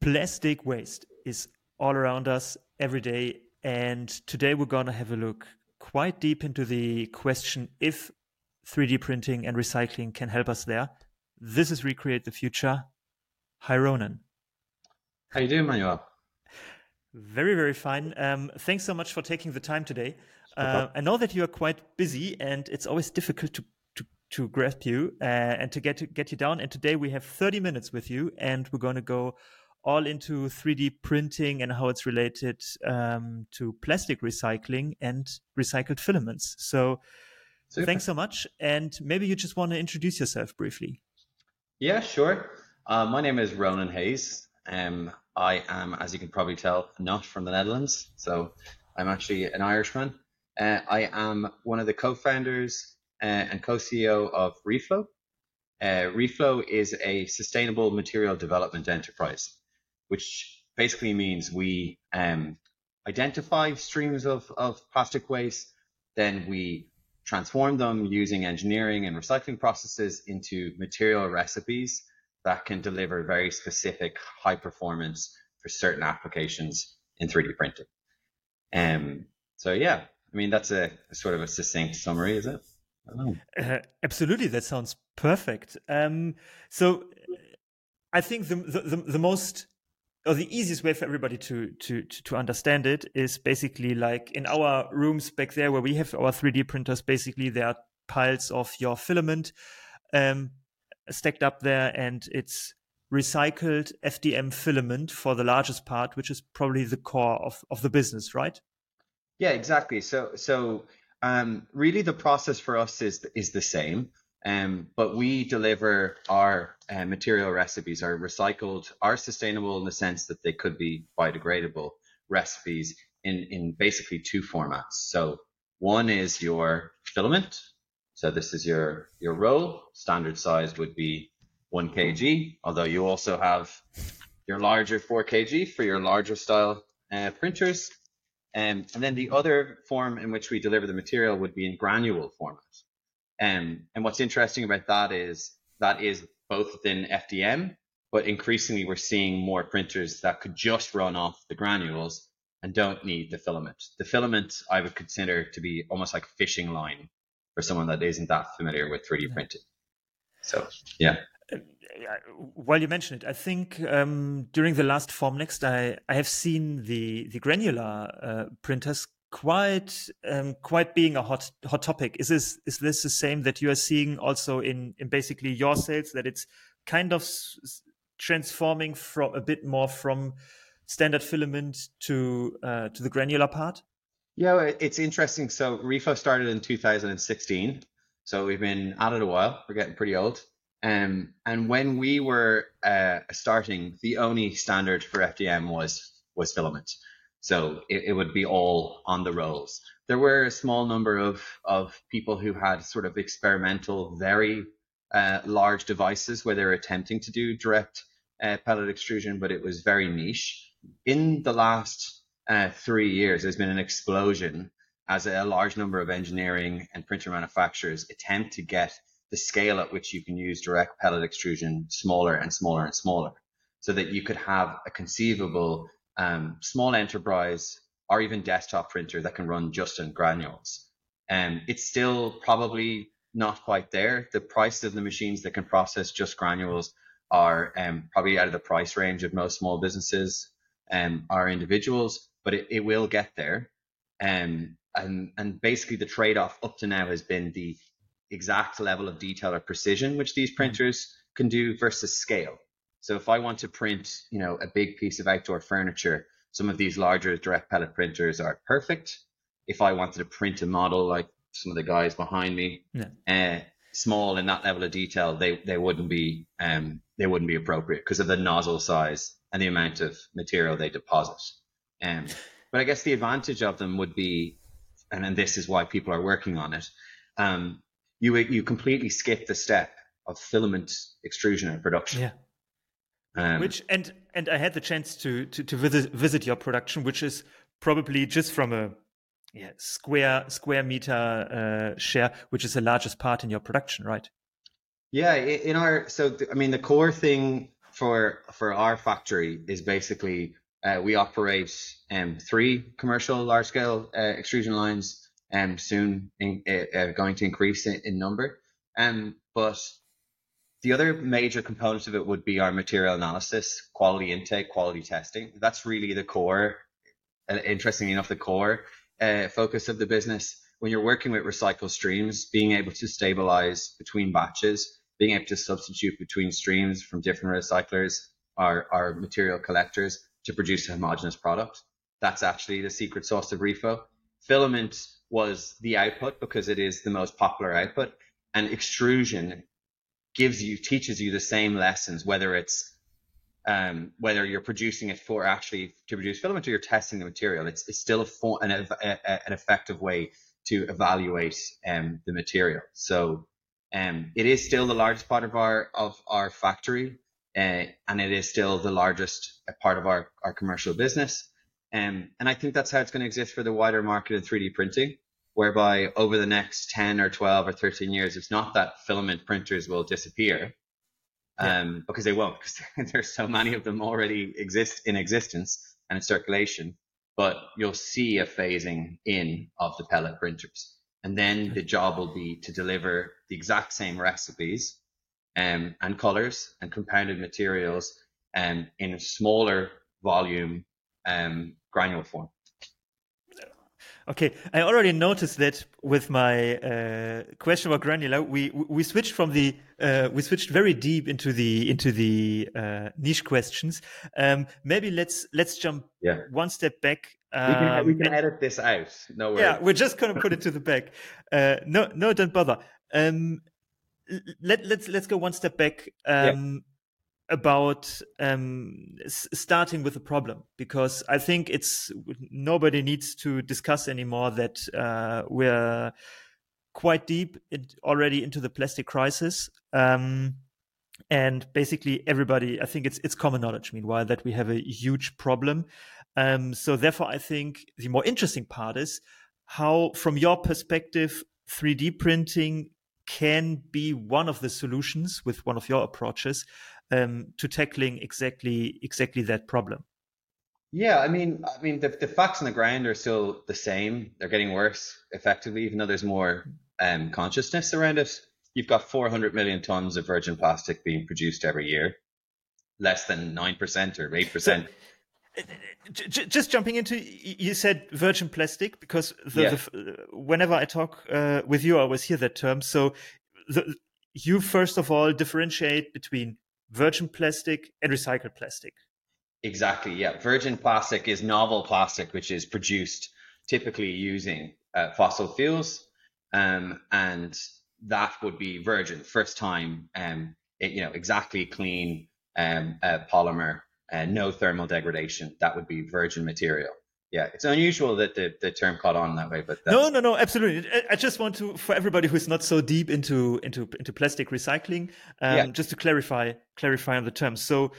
Plastic waste is all around us every day. And today we're going to have a look quite deep into the question if 3D printing and recycling can help us there. This is Recreate the Future. Hi, Ronan. How are you doing, Manuel? Very, very fine. Um, thanks so much for taking the time today. Uh, I know that you are quite busy, and it's always difficult to to, to grasp you uh, and to get to get you down. And today we have 30 minutes with you, and we're going to go all into 3D printing and how it's related um, to plastic recycling and recycled filaments. So, Super. thanks so much. And maybe you just want to introduce yourself briefly. Yeah, sure. Uh, my name is Ronan Hayes. Um, I am, as you can probably tell, not from the Netherlands. So, I'm actually an Irishman. Uh, I am one of the co founders uh, and co CEO of Reflow. Uh, Reflow is a sustainable material development enterprise which basically means we um, identify streams of, of plastic waste, then we transform them using engineering and recycling processes into material recipes that can deliver very specific high performance for certain applications in 3D printing. Um, so yeah, I mean that's a, a sort of a succinct summary, is it? Uh, absolutely, that sounds perfect. Um, so I think the, the, the most or the easiest way for everybody to, to to understand it is basically like in our rooms back there where we have our 3D printers. Basically, there are piles of your filament um, stacked up there, and it's recycled FDM filament for the largest part, which is probably the core of of the business, right? Yeah, exactly. So so um, really, the process for us is is the same. Um, but we deliver our uh, material recipes, are recycled, are sustainable in the sense that they could be biodegradable recipes in, in basically two formats. So one is your filament. So this is your, your roll. Standard size would be one kg, although you also have your larger 4 kg for your larger style uh, printers. Um, and then the other form in which we deliver the material would be in granule format. Um, and what's interesting about that is that is both within FDM, but increasingly we're seeing more printers that could just run off the granules and don't need the filament. The filament I would consider to be almost like fishing line for someone that isn't that familiar with 3D printing. So, yeah. Uh, while you mention it, I think um, during the last Formnext, I, I have seen the the granular uh, printers quite um, quite being a hot hot topic. Is this is this the same that you are seeing also in in basically your sales that it's kind of transforming from a bit more from standard filament to uh, to the granular part? Yeah, it's interesting. So Reflow started in 2016, so we've been at it a while. We're getting pretty old. Um, and when we were uh, starting, the only standard for FDM was was filament. So it, it, would be all on the rolls. There were a small number of, of people who had sort of experimental, very uh, large devices where they were attempting to do direct uh, pellet extrusion, but it was very niche. In the last uh, three years, there's been an explosion as a large number of engineering and printer manufacturers attempt to get the scale at which you can use direct pellet extrusion smaller and smaller and smaller so that you could have a conceivable um, small enterprise or even desktop printer that can run just on granules. Um, it's still probably not quite there. The price of the machines that can process just granules are um, probably out of the price range of most small businesses um, or individuals, but it, it will get there. Um, and, and basically the trade-off up to now has been the exact level of detail or precision which these printers can do versus scale. So if I want to print, you know, a big piece of outdoor furniture, some of these larger direct pellet printers are perfect. If I wanted to print a model like some of the guys behind me, yeah. uh, small in that level of detail, they they wouldn't be um they wouldn't be appropriate because of the nozzle size and the amount of material they deposit. Um, but I guess the advantage of them would be, and, and this is why people are working on it. Um, you you completely skip the step of filament extrusion and production. Yeah. Um, which and and I had the chance to to, to visit visit your production, which is probably just from a yeah, square square meter uh, share, which is the largest part in your production, right? Yeah, in our so I mean the core thing for for our factory is basically uh, we operate um, three commercial large scale uh, extrusion lines and um, soon in, uh, uh, going to increase in, in number. Um, but the other major component of it would be our material analysis, quality intake, quality testing. That's really the core, uh, interestingly enough, the core uh, focus of the business. When you're working with recycled streams, being able to stabilize between batches, being able to substitute between streams from different recyclers, our, our material collectors to produce a homogeneous product. That's actually the secret sauce of Reflow. Filament was the output because it is the most popular output and extrusion gives you teaches you the same lessons whether it's um, whether you're producing it for actually to produce filament or you're testing the material. It's, it's still a form, an, a, an effective way to evaluate um, the material. So um, it is still the largest part of our of our factory uh, and it is still the largest part of our, our commercial business. Um, and I think that's how it's going to exist for the wider market in 3D printing whereby over the next 10 or 12 or 13 years, it's not that filament printers will disappear um, because they won't, because there's so many of them already exist in existence and in circulation. But you'll see a phasing in of the pellet printers. And then the job will be to deliver the exact same recipes um, and colors and compounded materials um, in a smaller volume um, granule form. Okay, I already noticed that with my uh, question about granular, we we switched from the uh, we switched very deep into the into the uh, niche questions. Um, maybe let's let's jump yeah. one step back. Um, we can, we can and, edit this out. No worries. Yeah, we're just gonna put it to the back. Uh, no, no, don't bother. Um, let let's let's go one step back. Um, about um, starting with a problem because I think it's nobody needs to discuss anymore that uh, we're quite deep in, already into the plastic crisis. Um, and basically everybody, I think it's it's common knowledge. Meanwhile, that we have a huge problem. Um, so therefore, I think the more interesting part is how, from your perspective, 3D printing can be one of the solutions with one of your approaches um, to tackling exactly exactly that problem? Yeah, I mean, I mean, the, the facts on the ground are still the same. They're getting worse, effectively, even though there's more um, consciousness around it. You've got 400 million tons of virgin plastic being produced every year, less than nine percent or eight percent. Uh, just jumping into, you said virgin plastic because the, yeah. the, whenever I talk uh, with you, I always hear that term. So the, you first of all differentiate between virgin plastic and recycled plastic. Exactly. Yeah. Virgin plastic is novel plastic, which is produced typically using uh, fossil fuels. Um, and that would be virgin, first time, um, it, you know, exactly clean um, uh, polymer, uh, no thermal degradation. That would be virgin material yeah, it's unusual that the, the term caught on that way, but no, no, no, absolutely. I just want to, for everybody who's not so deep into into into plastic recycling, um, yeah. just to clarify clarify on the terms. So,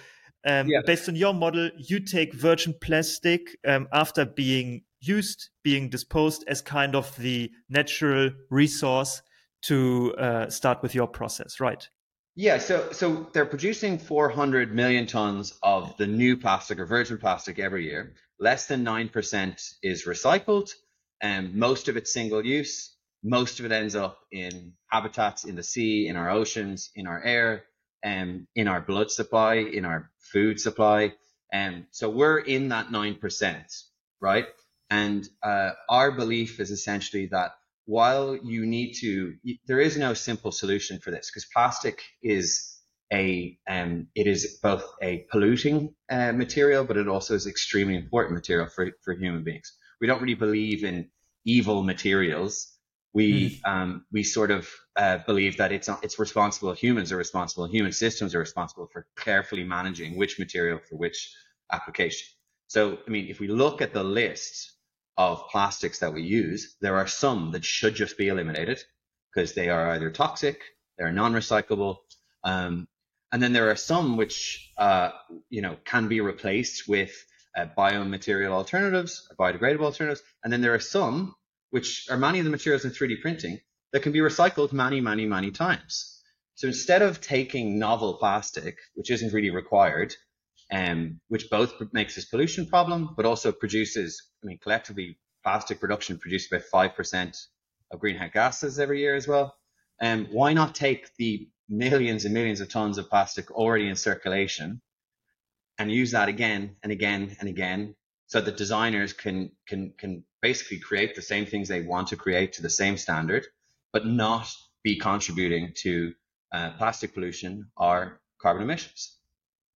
um, yeah. based on your model, you take virgin plastic um, after being used, being disposed as kind of the natural resource to uh, start with your process, right? Yeah, so so they're producing 400 million tons of the new plastic or virgin plastic every year. Less than 9% is recycled, and most of it's single use. Most of it ends up in habitats in the sea, in our oceans, in our air, and um, in our blood supply, in our food supply. And um, so we're in that 9%, right? And uh, our belief is essentially that while you need to, there is no simple solution for this because plastic is a um, it is both a polluting uh, material, but it also is extremely important material for, for human beings. We don't really believe in evil materials. We mm. um, we sort of uh, believe that it's it's responsible. Humans are responsible. Human systems are responsible for carefully managing which material for which application. So, I mean, if we look at the list of plastics that we use, there are some that should just be eliminated because they are either toxic, they're non-recyclable, um, and then there are some which, uh, you know, can be replaced with uh, biomaterial alternatives, biodegradable alternatives. And then there are some, which are many of the materials in 3D printing, that can be recycled many, many, many times. So instead of taking novel plastic, which isn't really required, um, which both makes this pollution problem, but also produces, I mean, collectively, plastic production produces about 5% of greenhouse gases every year as well. Um, why not take the millions and millions of tons of plastic already in circulation and use that again and again and again so that designers can can can basically create the same things they want to create to the same standard, but not be contributing to uh, plastic pollution or carbon emissions.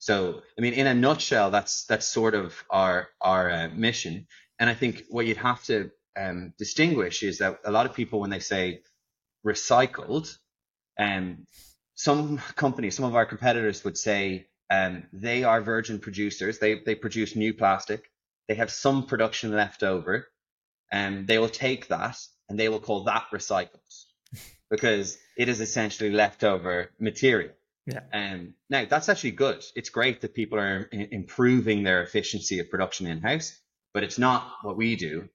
So, I mean, in a nutshell, that's that's sort of our our uh, mission. And I think what you'd have to um, distinguish is that a lot of people, when they say recycled, um, some companies, some of our competitors would say um, they are virgin producers. They they produce new plastic. They have some production left over, and um, they will take that and they will call that recycled because it is essentially leftover material. Yeah. Um, now that's actually good. It's great that people are improving their efficiency of production in house, but it's not what we do.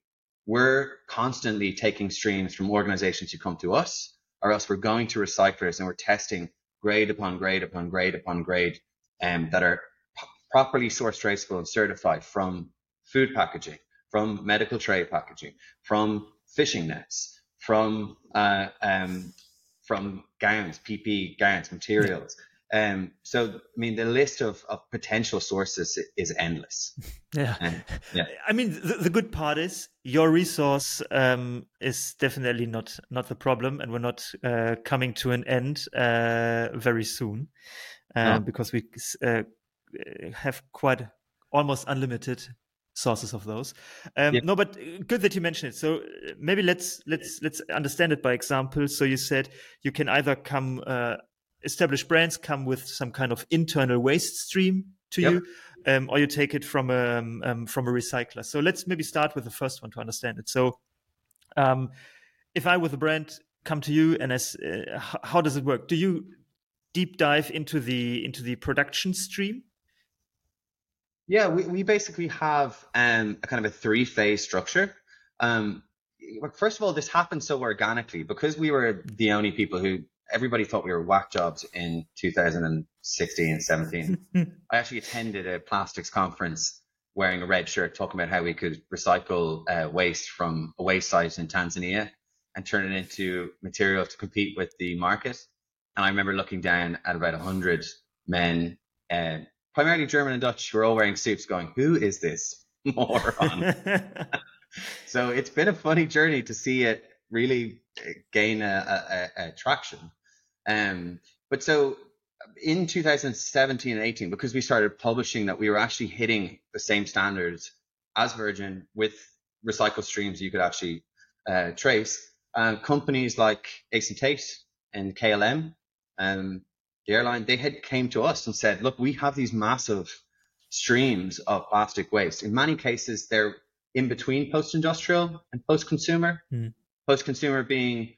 We're constantly taking streams from organizations who come to us, or else we're going to recyclers and we're testing grade upon grade upon grade upon grade um, that are p- properly source traceable and certified from food packaging, from medical tray packaging, from fishing nets, from uh, um, from gowns, PP gowns, materials. Um, so, I mean, the list of, of potential sources is endless. Yeah. And, yeah. I mean, the, the, good part is your resource um, is definitely not not the problem, and we're not uh, coming to an end uh, very soon uh, no. because we uh, have quite almost unlimited sources of those. Um, No, but uh, good that you mentioned it. So uh, maybe let's let's let's understand it by example. So you said you can either come uh, established brands come with some kind of internal waste stream to yep. you, um, or you take it from a um, um, from a recycler. So let's maybe start with the first one to understand it. So um, if I with a brand come to you and as uh, how does it work? Do you deep dive into the into the production stream? Yeah, we, we basically have um, a kind of a three phase structure. Um, first of all, this happened so organically because we were the only people who everybody thought we were whack jobs in 2016 and 17. I actually attended a plastics conference wearing a red shirt talking about how we could recycle uh, waste from a waste site in Tanzania and turn it into material to compete with the market. And I remember looking down at about 100 men, uh, primarily German and Dutch, who are all wearing suits going, who is this moron? so it's been a funny journey to see it really gain a, a, a traction. Um, but so in 2017 and 18, because we started publishing that we were actually hitting the same standards as Virgin with recycled streams you could actually uh, trace, uh, companies like Ace and Tate and KLM, um, the airline, they had came to us and said, look, we have these massive streams of plastic waste. In many cases, they're in between post-industrial and post-consumer. Mm. Post-consumer being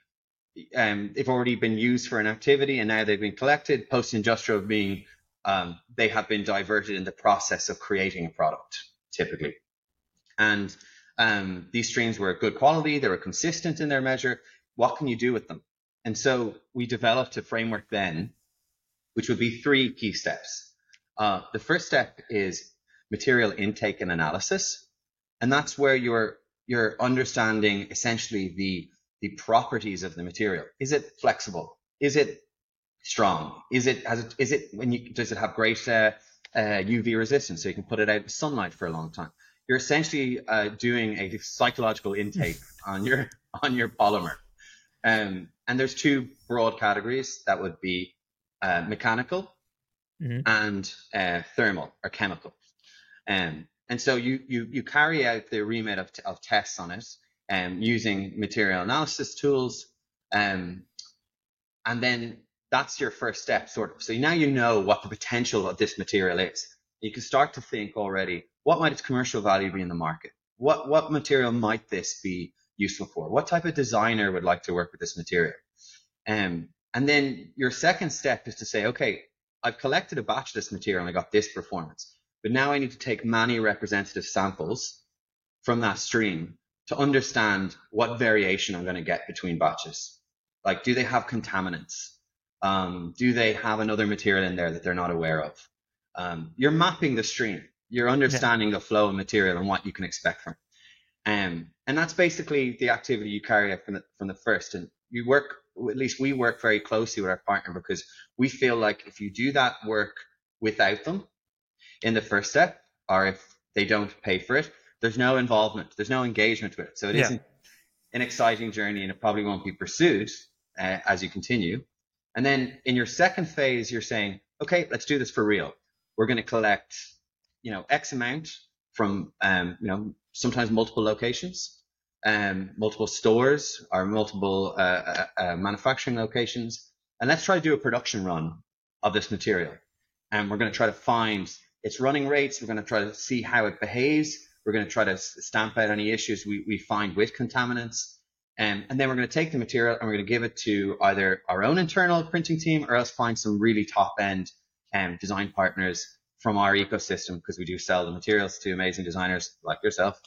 um, they've already been used for an activity and now they've been collected. Post industrial being um, they have been diverted in the process of creating a product, typically. And um, these streams were good quality, they were consistent in their measure. What can you do with them? And so we developed a framework then, which would be three key steps. Uh, the first step is material intake and analysis. And that's where you're, you're understanding essentially the the properties of the material. Is it flexible? Is it strong? Is it has it is it when you does it have great uh, uh, UV resistance so you can put it out in sunlight for a long time? You're essentially uh, doing a psychological intake on your on your polymer. Um, and there's two broad categories that would be uh, mechanical mm-hmm. and uh, thermal or chemical. Um, and so you you you carry out the remit of, of tests on it um, using material analysis tools. Um, and then that's your first step, sort of. So now you know what the potential of this material is. You can start to think already, what might its commercial value be in the market? What, what material might this be useful for? What type of designer would like to work with this material? Um, and then your second step is to say, okay, I've collected a batch of this material and I got this performance, but now I need to take many representative samples from that stream to understand what variation I'm going to get between batches. Like, do they have contaminants? Um, do they have another material in there that they're not aware of? Um, you're mapping the stream. You're understanding yeah. the flow of material and what you can expect from. Um, and that's basically the activity you carry out from the, from the first. And you work, at least we work very closely with our partner because we feel like if you do that work without them in the first step, or if they don't pay for it, there's no involvement, there's no engagement with it. So it yeah. not an exciting journey and it probably won't be pursued uh, as you continue. And then in your second phase, you're saying, okay, let's do this for real. We're going to collect, you know, X amount from, um, you know, sometimes multiple locations, um, multiple stores or multiple uh, uh, uh, manufacturing locations. And let's try to do a production run of this material. And we're going to try to find its running rates. We're going to try to see how it behaves. We're going to try to stamp out any issues we, we find with contaminants. Um, and then we're going to take the material and we're going to give it to either our own internal printing team or else find some really top end um, design partners from our ecosystem because we do sell the materials to amazing designers like yourself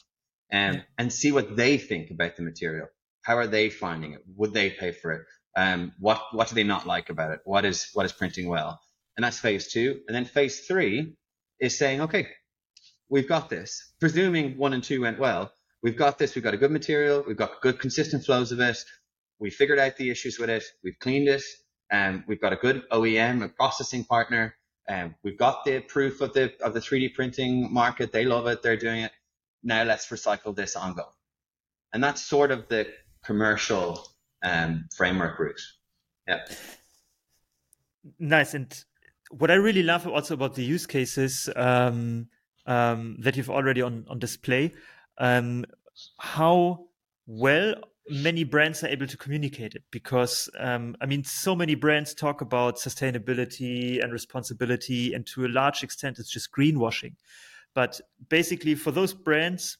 um, and see what they think about the material. How are they finding it? Would they pay for it? Um, what, what do they not like about it? What is, what is printing well? And that's phase two. And then phase three is saying, okay, we've got this. Presuming one and two went well, we've got this. We've got a good material. We've got good consistent flows of it. We figured out the issues with it. We've cleaned it. Um, we've got a good OEM, a processing partner. Um, we've got the proof of the of the 3D printing market. They love it. They're doing it. Now let's recycle this ongoing. And that's sort of the commercial um, framework route. Yeah. Nice. And what I really love also about the use cases um, um, that you've already on on display, um, how well many brands are able to communicate it because um, i mean so many brands talk about sustainability and responsibility and to a large extent it's just greenwashing but basically for those brands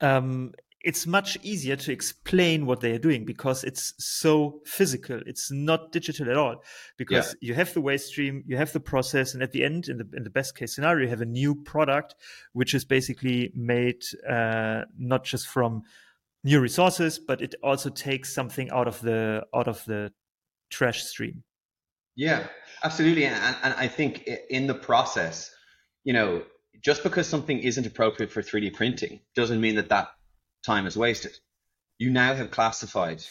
um, it's much easier to explain what they are doing because it's so physical. It's not digital at all because yeah. you have the waste stream, you have the process, and at the end, in the in the best case scenario, you have a new product which is basically made uh, not just from new resources, but it also takes something out of the out of the trash stream. Yeah, absolutely, and, and I think in the process, you know, just because something isn't appropriate for 3D printing doesn't mean that that time is wasted. You now have classified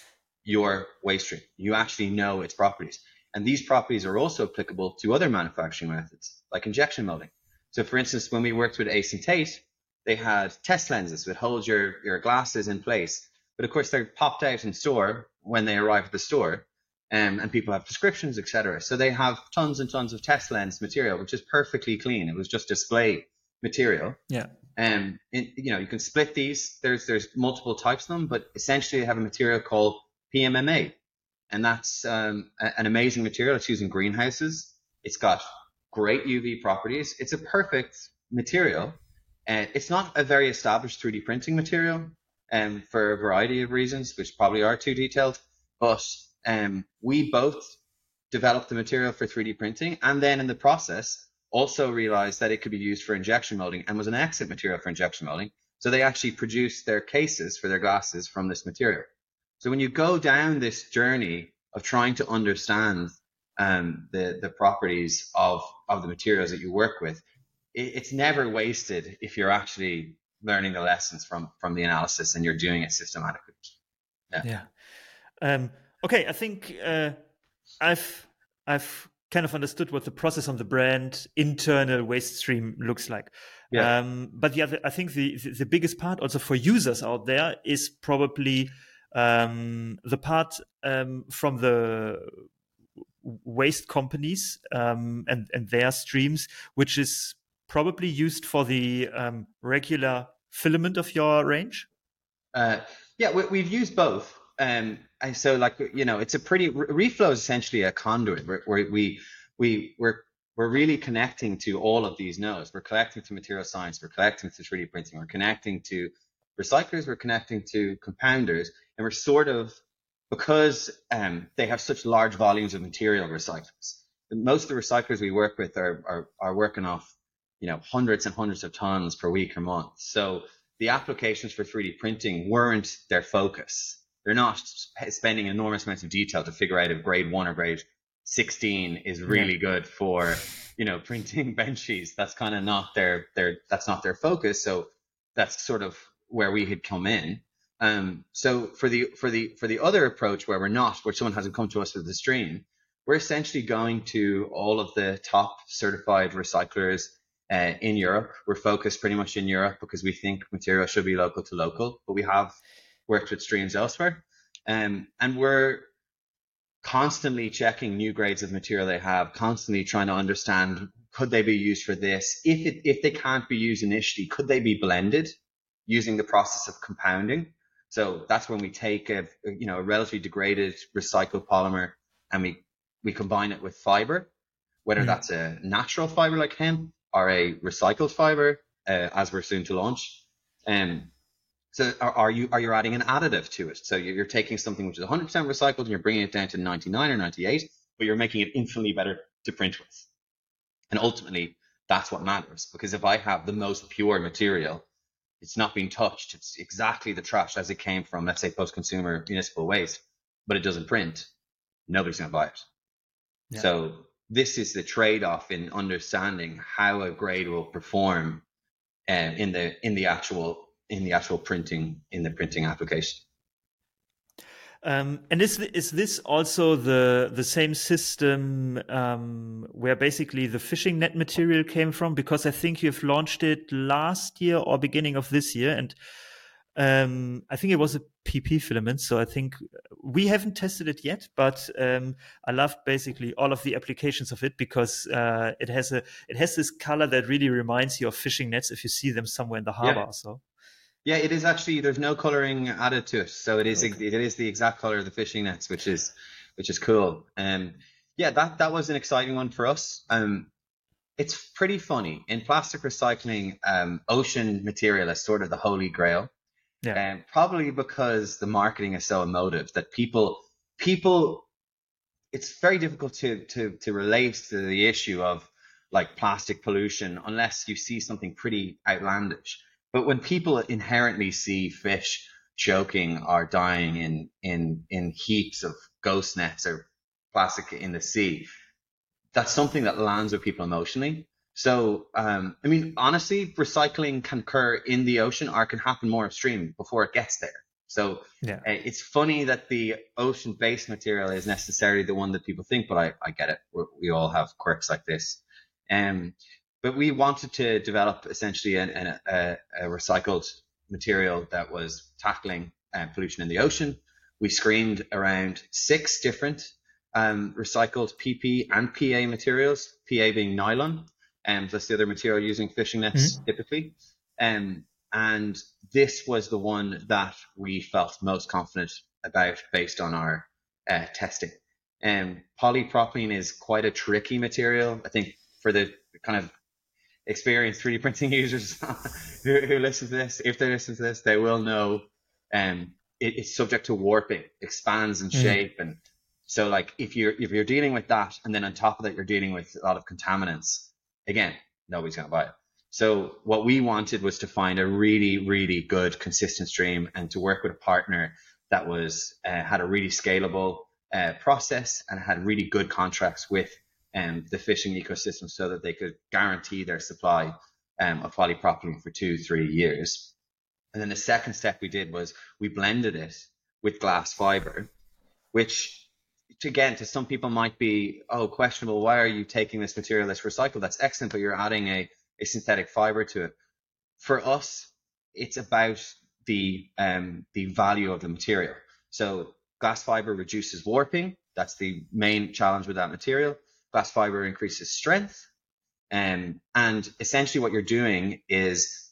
your waste stream. You actually know its properties. And these properties are also applicable to other manufacturing methods, like injection molding. So for instance, when we worked with Ace and Tate, they had test lenses that hold your, your glasses in place. But of course, they're popped out in store when they arrive at the store. Um, and people have prescriptions, etc. So they have tons and tons of test lens material, which is perfectly clean. It was just display material. Yeah. Um, in, you know, you can split these. There's there's multiple types of them, but essentially, you have a material called PMMA, and that's um, a, an amazing material. It's used in greenhouses. It's got great UV properties. It's a perfect material. And it's not a very established 3D printing material, um, for a variety of reasons, which probably are too detailed. But um, we both developed the material for 3D printing, and then in the process, also realized that it could be used for injection molding and was an exit material for injection molding. So they actually produced their cases for their glasses from this material. So when you go down this journey of trying to understand um, the the properties of of the materials that you work with, it, it's never wasted if you're actually learning the lessons from from the analysis and you're doing it systematically. Yeah. yeah. Um, okay, I think uh, I've I've kind of understood what the process on the brand internal waste stream looks like. Yeah. Um, but the other, I think the, the biggest part also for users out there is probably um, the part um, from the waste companies um, and, and their streams, which is probably used for the um, regular filament of your range. Uh, yeah, we, have used both. And so like you know, it's a pretty reflow is essentially a conduit where, where we we we're we're really connecting to all of these nodes. We're connecting to material science. We're connecting to 3D printing. We're connecting to recyclers. We're connecting to compounders, and we're sort of because um, they have such large volumes of material recyclers. Most of the recyclers we work with are, are, are working off, you know, hundreds and hundreds of tons per week or month. So the applications for 3D printing weren't their focus. They're not spending enormous amounts of detail to figure out if grade one or grade 16 is really yeah. good for you know printing bench sheets. That's kind of not their their that's not their focus. So that's sort of where we had come in. Um, so for the for the for the other approach where we're not, where someone hasn't come to us with the stream, we're essentially going to all of the top certified recyclers uh, in Europe. We're focused pretty much in Europe because we think material should be local to local, but we have worked with streams elsewhere. Um, and we're constantly checking new grades of material they have, constantly trying to understand could they be used for this? If it, if they can't be used initially, could they be blended using the process of compounding? So that's when we take a you know a relatively degraded recycled polymer and we we combine it with fiber, whether mm. that's a natural fiber like hemp or a recycled fiber, uh, as we're soon to launch. Um, so are, are, you are you adding an additive to it? So you're taking something which is 100% recycled and you're bringing it down to 99 or 98, but you're making it infinitely better to print with. And ultimately, that's what matters because if I have the most pure material, it's not being touched. It's exactly the trash as it came from, let's say, post-consumer municipal waste, but it doesn't print. Nobody's going to buy it. Yeah. So this is the trade-off in understanding how a grade will perform uh, in the in the actual in the actual printing in the printing application. Um, and is is this also the the same system um, where basically the fishing net material came from? Because I think you've launched it last year or beginning of this year, and um, I think it was a PP filament. So I think we haven't tested it yet, but um, I love basically all of the applications of it because uh, it has a it has this color that really reminds you of fishing nets if you see them somewhere in the harbor. Yeah. So yeah, it is actually. There's no coloring added to it, so it is okay. it is the exact color of the fishing nets, which is which is cool. Um, yeah, that that was an exciting one for us. Um, it's pretty funny in plastic recycling. Um, ocean material is sort of the holy grail. Yeah. Um, probably because the marketing is so emotive that people people it's very difficult to to to relate to the issue of like plastic pollution unless you see something pretty outlandish. But when people inherently see fish choking or dying in in in heaps of ghost nets or plastic in the sea, that's something that lands with people emotionally. So, um, I mean, honestly, recycling can occur in the ocean or can happen more upstream before it gets there. So yeah. uh, it's funny that the ocean-based material is necessarily the one that people think, but I, I get it. We're, we all have quirks like this. Um, but we wanted to develop essentially an, an, a, a, recycled material that was tackling uh, pollution in the ocean. We screened around six different um, recycled PP and PA materials, PA being nylon, and that's the other material using fishing nets mm-hmm. typically. Um, and this was the one that we felt most confident about based on our uh, testing. Um, polypropylene is quite a tricky material. I think for the kind of experienced 3D printing users who, who, listen to this, if they listen to this, they will know um, it, it's subject to warping, expands in mm. shape. And so like if you're if you're dealing with that and then on top of that you're dealing with a lot of contaminants, again, nobody's gonna buy it. So what we wanted was to find a really, really good consistent stream and to work with a partner that was uh, had a really scalable uh, process and had really good contracts with um, the fishing ecosystem so that they could guarantee their supply um, of polypropylene for two, three years. And then the second step we did was we blended it with glass fiber, which again to some people might be oh questionable. Why are you taking this material that's recycled? That's excellent, but you're adding a, a synthetic fiber to it. For us, it's about the um, the value of the material. So glass fiber reduces warping. That's the main challenge with that material glass fiber increases strength. Um, and essentially what you're doing is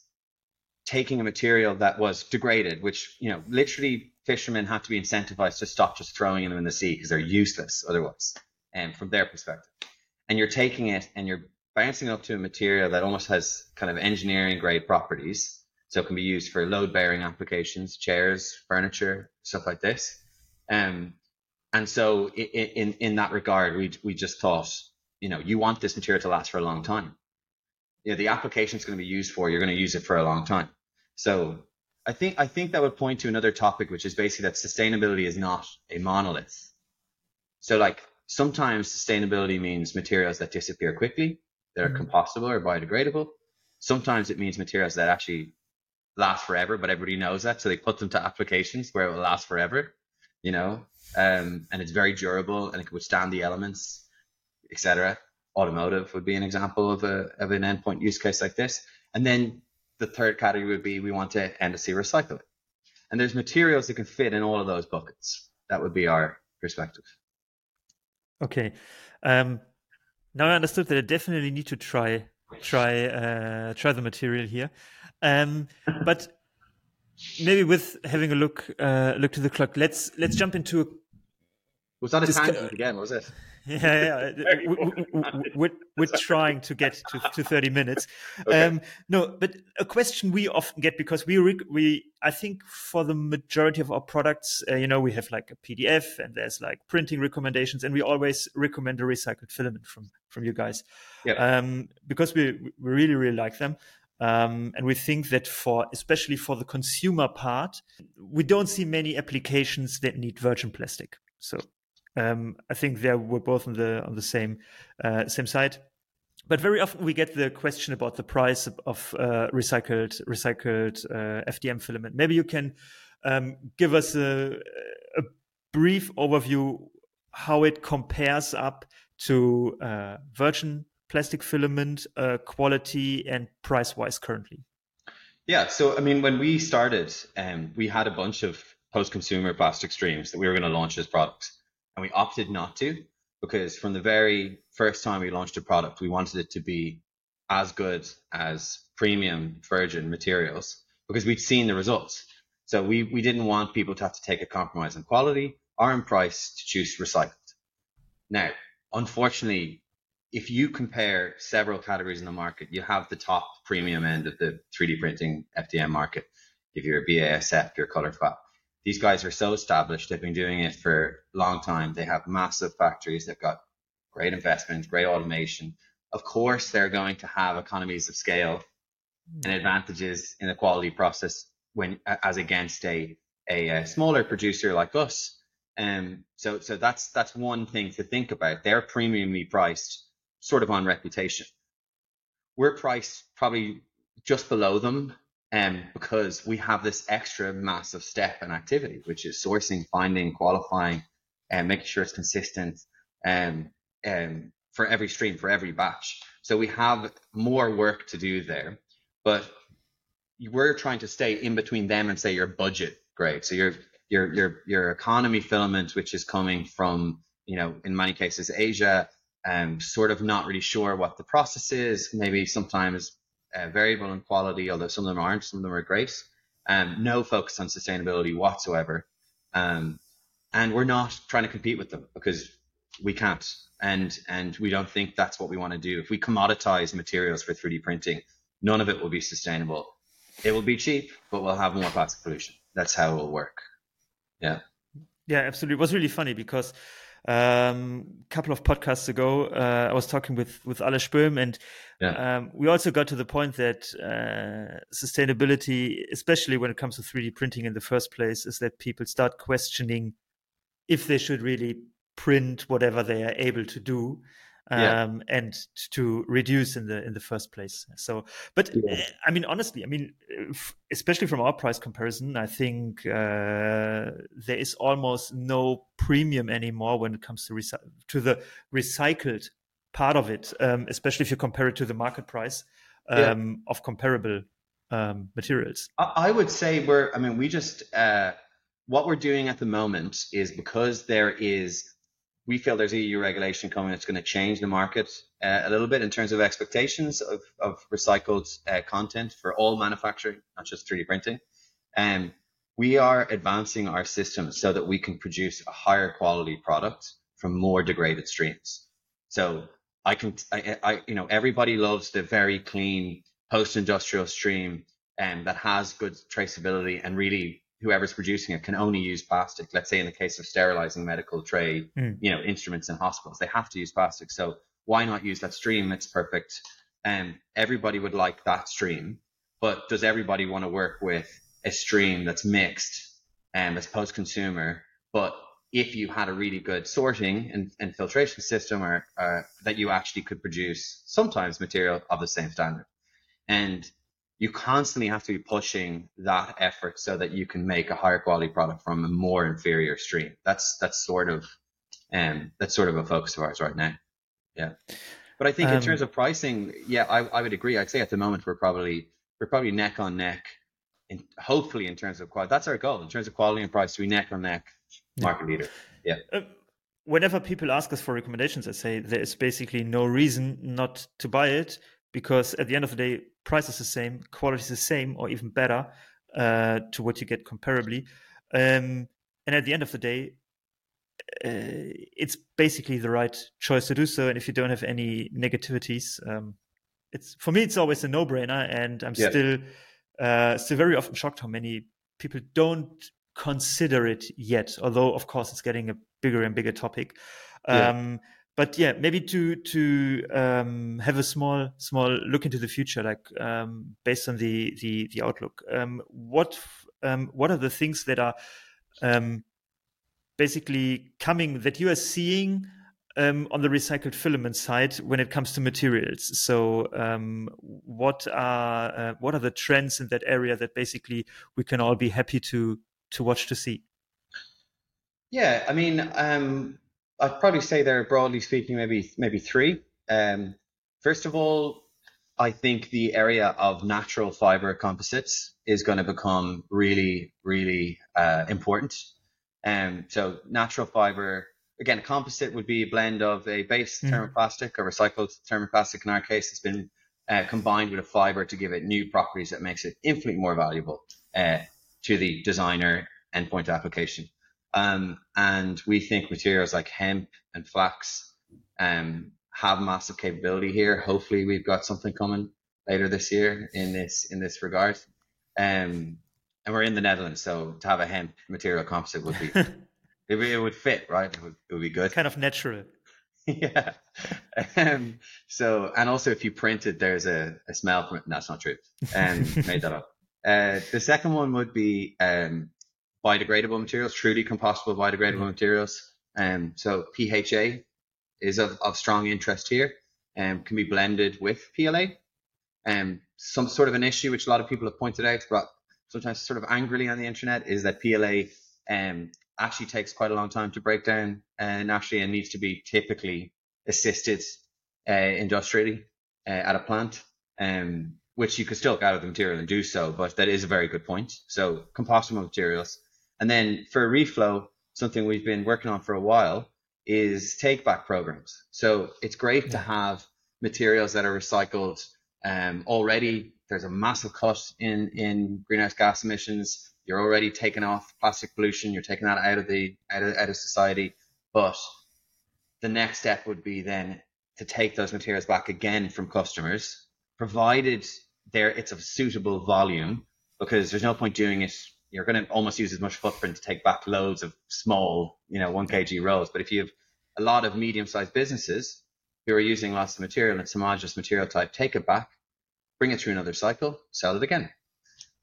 taking a material that was degraded, which, you know, literally fishermen have to be incentivized to stop just throwing them in the sea because they're useless otherwise, and um, from their perspective. And you're taking it and you're bouncing it up to a material that almost has kind of engineering grade properties. So it can be used for load bearing applications, chairs, furniture, stuff like this. Um, and so in, in, in that regard, we, we just thought, you know, you want this material to last for a long time. You know, the application is going to be used for, you're going to use it for a long time. So I think, I think that would point to another topic, which is basically that sustainability is not a monolith. So like Sometimes sustainability means materials that disappear quickly, that are mm-hmm. compostable or biodegradable. Sometimes it means materials that actually last forever, but everybody knows that. So they put them to applications where it will last forever, you know, um, and it's very durable and it can withstand the elements, etc. Automotive would be an example of a of an endpoint use case like this. And then the third category would be we want to end endlessly recycle it. And there's materials that can fit in all of those buckets. That would be our perspective. Okay. Um, now I understood that I definitely need to try try uh, try the material here. Um, but maybe with having a look uh, look to the clock, let's let's jump into. Was that a tangent again? Was it? yeah, yeah. we, are we're trying to get to, to 30 minutes. Okay. Um, no, but a question we often get because we, we, I think for the majority of our products, uh, you know, we have like a PDF and there's like printing recommendations and we always recommend a recycled filament from, from you guys. Yep. Um, because we, we really, really like them. Um, and we think that for, especially for the consumer part, we don't see many applications that need virgin plastic. So um, I think there we're both on the on the same uh, same side. But very often we get the question about the price of, uh, recycled recycled uh, FDM filament. Maybe you can um, give us a, a, brief overview how it compares up to uh, virgin plastic filament uh, quality and price wise currently. Yeah, so I mean, when we started, um, we had a bunch of post consumer plastic streams that we were going to launch as products and we opted not to because from the very first time we launched a product, we wanted it to be as good as premium virgin materials because we'd seen the results. So we, we didn't want people to have to take a compromise in quality or in price to choose recycled. Now, unfortunately, if you compare several categories in the market, you have the top premium end of the 3D printing FDM market. If you're a BASF, you're ColorFabb these guys are so established. They've been doing it for a long time. They have massive factories. They've got great investment, great automation. Of course, they're going to have economies of scale and advantages in the quality process when as against a a, a smaller producer like us. Um, so so that's that's one thing to think about. They're premiumly priced, sort of on reputation. We're priced probably just below them um, because we have this extra massive step and activity, which is sourcing, finding, qualifying, and making sure it's consistent um, um, for every stream, for every batch. So we have more work to do there, but we're trying to stay in between them and say your budget grade. So your your your your economy filament, which is coming from you know in many cases Asia, um, sort of not really sure what the process is. Maybe sometimes uh, variable in quality, although some of them aren't, some of them are great. Um, no focus on sustainability whatsoever. Um, and we're not trying to compete with them because we can't. And, and we don't think that's what we want to do. If we commoditize materials for 3D printing, none of it will be sustainable. It will be cheap, but we'll have more plastic pollution. That's how it will work. Yeah. Yeah, absolutely. It was really funny because um, a couple of podcasts ago, uh, I was talking with with Alex Böhm, and yeah. um, we also got to the point that uh, sustainability, especially when it comes to 3D printing in the first place, is that people start questioning if they should really print whatever they are able to do yeah. Um, and to reduce in the in the first place. So, but yeah. Eh, I mean, honestly, I mean, especially from our price comparison, I think uh, there is almost no premium anymore when it comes to to the recycled part of it, um, especially if you compare it to the market price um, yeah. of comparable um, materials. I would say we're. I mean, we just uh, what we're doing at the moment is because there is we feel there's EU regulation coming that's going to change the market uh, a little bit in terms of expectations of, of recycled uh, content for all manufacturing, not just 3D printing. And um, we are advancing our systems so that we can produce a higher quality product from more degraded streams. So I can, I, I you know, everybody loves the very clean post-industrial stream um, that has good traceability and really whoever's producing it can only use plastic. Let's say in the case of sterilizing medical tray, mm. you know, instruments in hospitals, they have to use plastic. So why not use that stream? It's perfect. And um, everybody would like that stream, but does everybody want to work with a stream that's mixed and that's post consumer, but if you had a really good sorting and, and filtration system or uh, that you actually could produce sometimes material of the same standard. And you constantly have to be pushing that effort so that you can make a higher quality product from a more inferior stream. That's that's sort of um that's sort of a focus of ours right now. Yeah. But I think um, in terms of pricing, yeah, I, I would agree. I'd say at the moment we're probably we're probably neck on neck in, hopefully in terms of quality. That's our goal in terms of quality and price to be neck on neck market leader. Yeah. Uh, whenever people ask us for recommendations, I say there is basically no reason not to buy it because at the end of the day, price is the same, quality is the same, or even better uh, to what you get comparably. Um, and at the end of the day, uh, it's basically the right choice to do so. And if you don't have any negativities, um, it's for me, it's always a no-brainer. And I'm yeah. still uh, still very often shocked how many people don't consider it yet. Although, of course, it's getting a bigger and bigger topic. Yeah. But yeah, maybe to to um, have a small small look into the future, like um, based on the the the outlook. Um, what um, what are the things that are um, basically coming that you are seeing um, on the recycled filament side when it comes to materials? So what are uh, what are the trends in that area that basically we can all be happy to to watch to see? Yeah, I mean, um, I'd probably say there, are broadly speaking, maybe maybe three. Um, first of all, I think the area of natural fiber composites is going to become really, really uh, important. Um, so natural fiber, again, a composite would be a blend of a base mm. thermoplastic or recycled thermoplastic. In our case, it's been uh, combined with a fiber to give it new properties that makes it infinitely more valuable uh, to the designer endpoint application. Um, and we think materials like hemp and flax um, have massive capability here. Hopefully, we've got something coming later this year in this in this regard. Um, and we're in the Netherlands, so to have a hemp material composite would be it, it, would fit, right? It would, it would be good. Kind of natural. yeah. Um, so, and also if you print it, there's a, a smell from it. No, that's not true. Um, made that up. Uh, the second one would be um, biodegradable materials, truly compostable biodegradable mm-hmm. materials. Um, so PHA is of, of strong interest here and um, can be blended with PLA. Um, some sort of an issue which a lot of people have pointed out, but sometimes sort of angrily on the internet, is that PLA um, actually takes quite a long time to break down uh, naturally and needs to be typically assisted uh, industrially uh, at a plant. Um, which you could still get out of the material and do so, but that is a very good point. So compostable materials and then for reflow, something we've been working on for a while is take back programs. So it's great yeah. to have materials that are recycled um, already. There's a massive cut in, in greenhouse gas emissions. You're already taking off plastic pollution. You're taking that out of the out of, out of society. But the next step would be then to take those materials back again from customers, provided there it's of suitable volume, because there's no point doing it you're going to almost use as much footprint to take back loads of small, you know, one kg rolls. But if you have a lot of medium-sized businesses who are using lots of material and some homogeneous material type, take it back, bring it through another cycle, sell it again.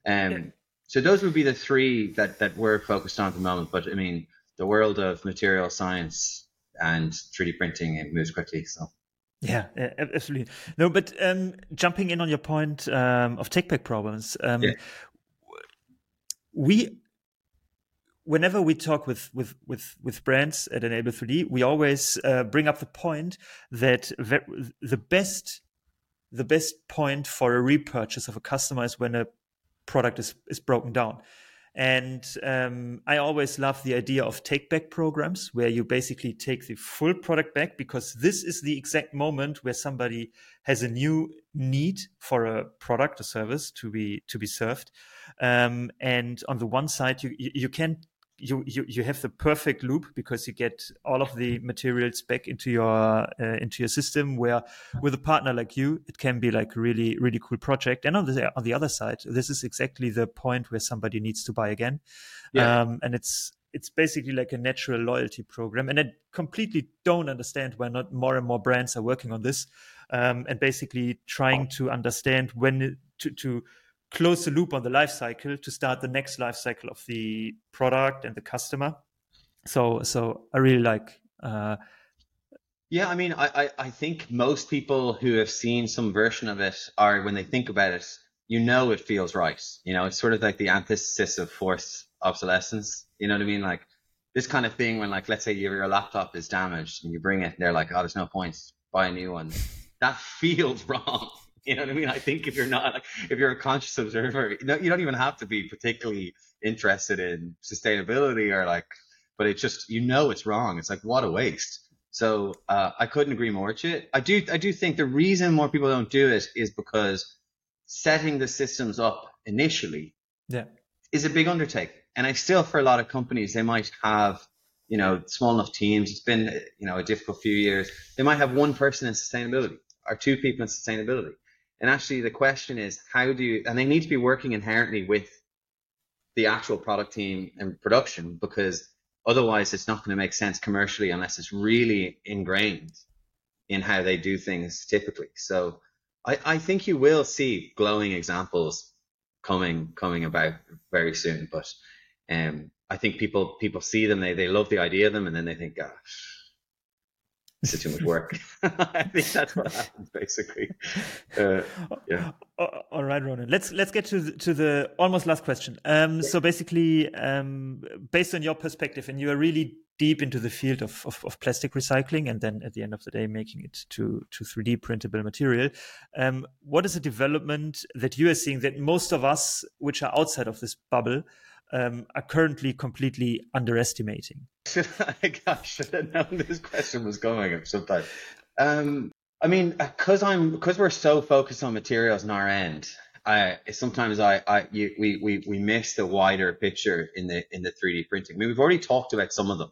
Um, yeah. So those would be the three that that we're focused on at the moment. But I mean, the world of material science and 3D printing it moves quickly. So. Yeah, absolutely. No, but um, jumping in on your point um, of take back problems, um, yeah we whenever we talk with with with with brands at enable 3d we always uh, bring up the point that the best the best point for a repurchase of a customer is when a product is is broken down and um, I always love the idea of take back programs where you basically take the full product back because this is the exact moment where somebody has a new need for a product or service to be to be served. Um, and on the one side, you you can you, you you have the perfect loop because you get all of the materials back into your uh, into your system where with a partner like you it can be like really really cool project. And on the on the other side this is exactly the point where somebody needs to buy again. Yeah. um, and it's it's basically like a natural loyalty program. And i completely don't understand why not more and more brands are working on this. Um, and basically trying to understand when to to close the loop on the life cycle to start the next life cycle of the product and the customer. So so I really like. Uh, yeah, I mean, I, I, I think most people who have seen some version of it are when they think about it, you know it feels right. You know, it's sort of like the antithesis of forced obsolescence. You know what I mean? Like this kind of thing when like let's say your, your laptop is damaged and you bring it and they're like, Oh, there's no point, buy a new one. That feels wrong. You know what I mean? I think if you're not like if you're a conscious observer, you, know, you don't even have to be particularly interested in sustainability or like but it's just you know it's wrong. It's like what a waste. So uh, I couldn't agree more to it. I do I do think the reason more people don't do it is because setting the systems up initially yeah. is a big undertaking. And I still for a lot of companies they might have you know small enough teams. It's been you know a difficult few years. They might have one person in sustainability or two people in sustainability. And actually the question is how do you and they need to be working inherently with the actual product team and production because Otherwise, it's not going to make sense commercially unless it's really ingrained in how they do things typically. So I, I think you will see glowing examples coming coming about very soon. But um, I think people people see them, they they love the idea of them, and then they think, gosh, is too much work. I think that's what happens basically. Uh, yeah. All right, Ronan. Let's let's get to the, to the almost last question. Um, so basically, um, based on your perspective, and you are really deep into the field of, of, of, plastic recycling, and then at the end of the day, making it to to three D printable material. Um, what is a development that you are seeing that most of us, which are outside of this bubble, um, are currently completely underestimating? I, should have known this question was coming sometime. Um, I mean, because I'm because we're so focused on materials on our end, I sometimes I, I you, we we we miss the wider picture in the in the 3D printing. I mean, we've already talked about some of them,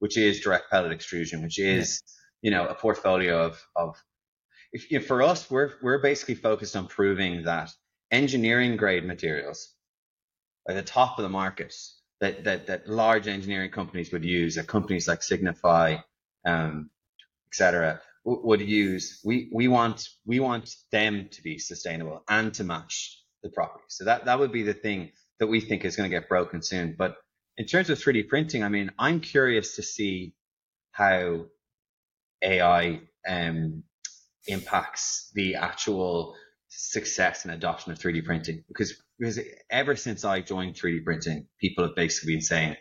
which is direct pellet extrusion, which is yeah. you know a portfolio of of. If, if for us, we're we're basically focused on proving that engineering grade materials at the top of the market that, that, that large engineering companies would use, that companies like Signify, um, etc., w- would use. We, we want, we want them to be sustainable and to match the properties. So that, that would be the thing that we think is going to get broken soon. But in terms of 3D printing, I mean, I'm curious to see how AI um, impacts the actual success and adoption of 3D printing because because ever since I joined 3D printing, people have basically been saying,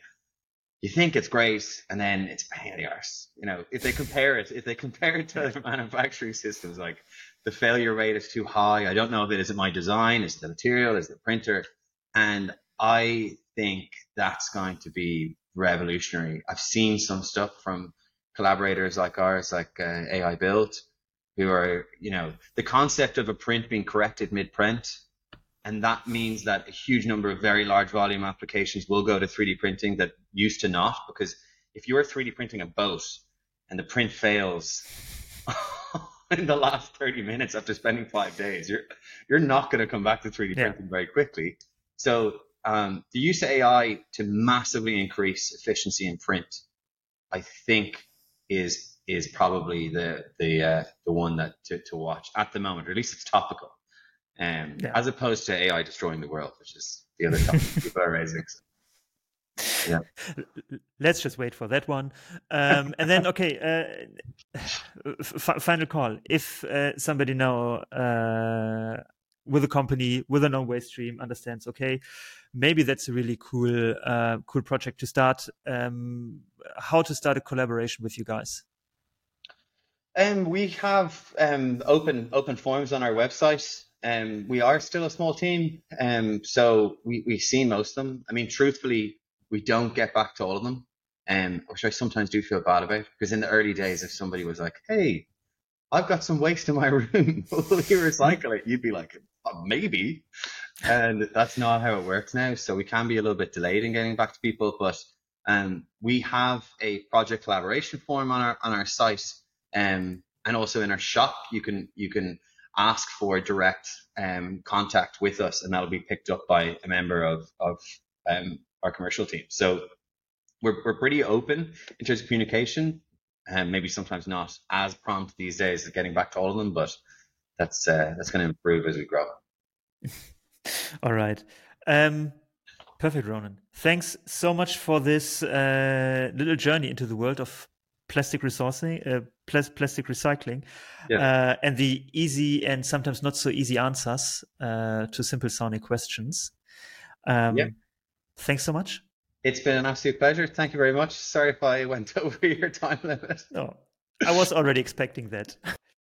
you think it's great, and then it's pain in the arse. You know, if they compare it, if they compare it to other manufacturing systems, like the failure rate is too high. I don't know if it is it my design, is it the material, is it the printer, and I think that's going to be revolutionary. I've seen some stuff from collaborators like ours, like uh, AI Build, who are, you know, the concept of a print being corrected mid print. And that means that a huge number of very large volume applications will go to 3D printing that used to not. Because if you're 3D printing a boat and the print fails in the last 30 minutes after spending five days, you're, you're not going to come back to 3D yeah. printing very quickly. So um, the use of AI to massively increase efficiency in print, I think is is probably the the uh, the one that to, to watch at the moment, or at least it's topical, um, yeah. as opposed to AI destroying the world, which is the other topic people are raising. So. Yeah. Let's just wait for that one. Um, and then, okay, uh, f- final call. If uh, somebody now uh, with a company with a non-waste stream understands, okay, maybe that's a really cool, uh, cool project to start. Um, how to start a collaboration with you guys? Um, we have um, open open forums on our website. Um, we are still a small team, um, so we, we see most of them. I mean, truthfully, we don't get back to all of them, um, which I sometimes do feel bad about because in the early days, if somebody was like, "Hey, I've got some waste in my room, will you recycle it?" You'd be like, oh, "Maybe," and that's not how it works now. So we can be a little bit delayed in getting back to people, but um, we have a project collaboration form on our on our site um, and also in our shop, you can you can ask for direct um, contact with us, and that'll be picked up by a member of of um, our commercial team. So we're we're pretty open in terms of communication, and maybe sometimes not as prompt these days at getting back to all of them, but that's uh, that's going to improve as we grow. all right. Um, Perfect, Ronan. Thanks so much for this uh, little journey into the world of plastic resourcing, uh, pl- plastic recycling, yeah. uh, and the easy and sometimes not so easy answers uh, to simple sounding questions. Um, yeah. Thanks so much. It's been an absolute pleasure. Thank you very much. Sorry if I went over your time limit. No, I was already expecting that.